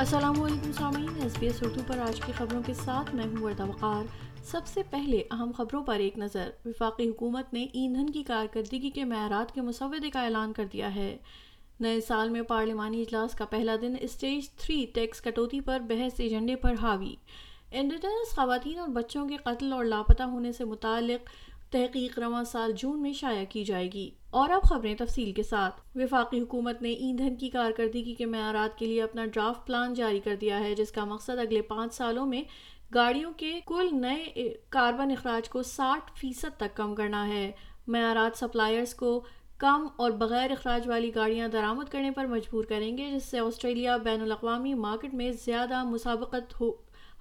السلام علیکم سامعین ایس بی ایس اردو پر آج کی خبروں کے ساتھ میں ہوں وردہ وقار۔ سب سے پہلے اہم خبروں پر ایک نظر۔ وفاقی حکومت نے ایندھن کی کارکردگی کے معیارات کے مسودے کا اعلان کر دیا ہے۔ نئے سال میں پارلیمانی اجلاس کا پہلا دن اسٹیج تھری ٹیکس کٹوتی پر بحث ایجنڈے پر حاوی۔ انڈیجنس خواتین اور بچوں کے قتل اور لاپتہ ہونے سے متعلق تحقیق رواں سال جون میں شائع کی جائے گی۔ اور اب خبریں تفصیل کے ساتھ۔ وفاقی حکومت نے ایندھن کی کارکردگی کے معیارات کے لیے اپنا ڈرافٹ پلان جاری کر دیا ہے، جس کا مقصد اگلے پانچ سالوں میں گاڑیوں کے کل نئے کاربن اخراج کو ساٹھ فیصد تک کم کرنا ہے۔ معیارات سپلائرز کو کم اور بغیر اخراج والی گاڑیاں درآمد کرنے پر مجبور کریں گے، جس سے آسٹریلیا بین الاقوامی مارکیٹ میں زیادہ مسابقت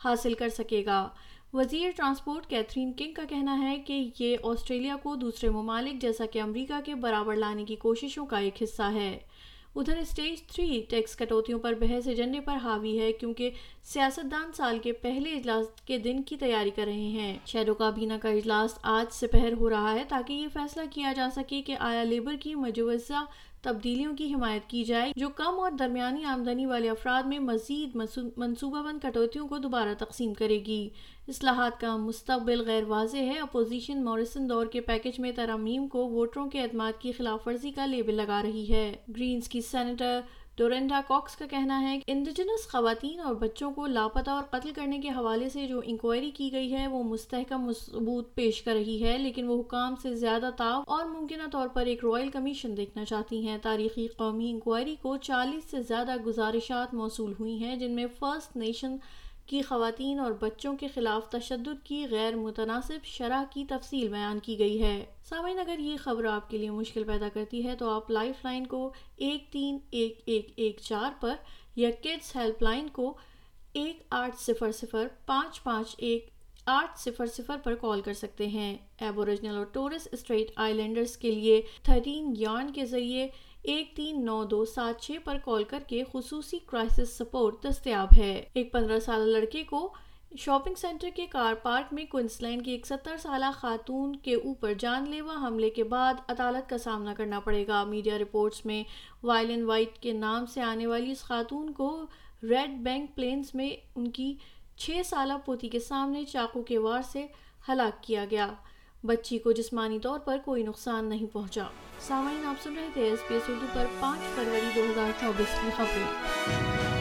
حاصل کر سکے گا۔ وزیر ٹرانسپورٹ کیتھرین کنگ کا کہنا ہے کہ یہ آسٹریلیا کو دوسرے ممالک جیسا کہ امریکہ کے برابر لانے کی کوششوں کا ایک حصہ ہے۔ ادھر اسٹیج تھری ٹیکس کٹوتیوں پر بحث ایجنڈے پر حاوی ہے کیونکہ سیاستدان سال کے پہلے اجلاس کے دن کی تیاری کر رہے ہیں۔ شہر و کابینہ کا اجلاس آج سے پہر ہو رہا ہے تاکہ یہ فیصلہ کیا جا سکے کہ آیا لیبر کی مجوزہ تبدیلیوں کی حمایت کی جائے جو کم اور درمیانی آمدنی والے افراد میں مزید منصوبہ بند کٹوتیوں کو دوبارہ تقسیم کرے گی۔ اصلاحات کا مستقبل غیر واضح ہے۔ اپوزیشن موریسن دور کے پیکج میں ترامیم کو ووٹروں کے اعتماد کی خلاف ورزی کا لیبل لگا رہی ہے۔ گرینز کی سینیٹر ڈورینڈا کاکس کا کہنا ہے کہ انڈیجنس خواتین اور بچوں کو لاپتہ اور قتل کرنے کے حوالے سے جو انکوائری کی گئی ہے وہ مستحکم ثبوت پیش کر رہی ہے، لیکن وہ حکام سے زیادہ تاؤ اور ممکنہ طور پر ایک رائل کمیشن دیکھنا چاہتی ہیں۔ تاریخی قومی انکوائری کو چالیس سے زیادہ گزارشات موصول ہوئی ہیں، جن میں فرسٹ نیشن کی خواتین اور بچوں کے خلاف تشدد کی غیر متناسب شرح کی تفصیل بیان کی گئی ہے۔ سامعین، اگر یہ خبر آپ کے لیے مشکل پیدا کرتی ہے تو آپ لائف لائن کو ایک تین ایک ایک ایک چار پر یا کڈس ہیلپ لائن کو ایک آٹھ صفر صفر پانچ پانچ ایک آٹھ صفر صفر پر کال کر سکتے ہیں۔ ایبوریجنل اور ٹورس اسٹریٹ آئی لینڈرز کے لیے تھرٹین یارن کے ذریعے ایک تین نو دو سات چھ پر کال کر کے خصوصی کرائسس سپورٹ دستیاب ہے۔ ایک پندرہ سالہ لڑکے کو شاپنگ سینٹر کے کار پارک میں کوئنسلینڈ کی ایک ستر سالہ خاتون کے اوپر جان لیوا حملے کے بعد عدالت کا سامنا کرنا پڑے گا۔ میڈیا رپورٹس میں وائلن وائٹ کے نام سے آنے والی اس خاتون کو ریڈ بینک پلینز میں ان کی چھ سالہ پوتی کے سامنے چاقو کے وار سے ہلاک کیا گیا۔ بچی کو جسمانی طور پر کوئی نقصان نہیں پہنچا۔ سامعین، آپ سن رہے تھے ایس پی ایس اردو پر پانچ فروری دو ہزار چوبیس کی خبریں۔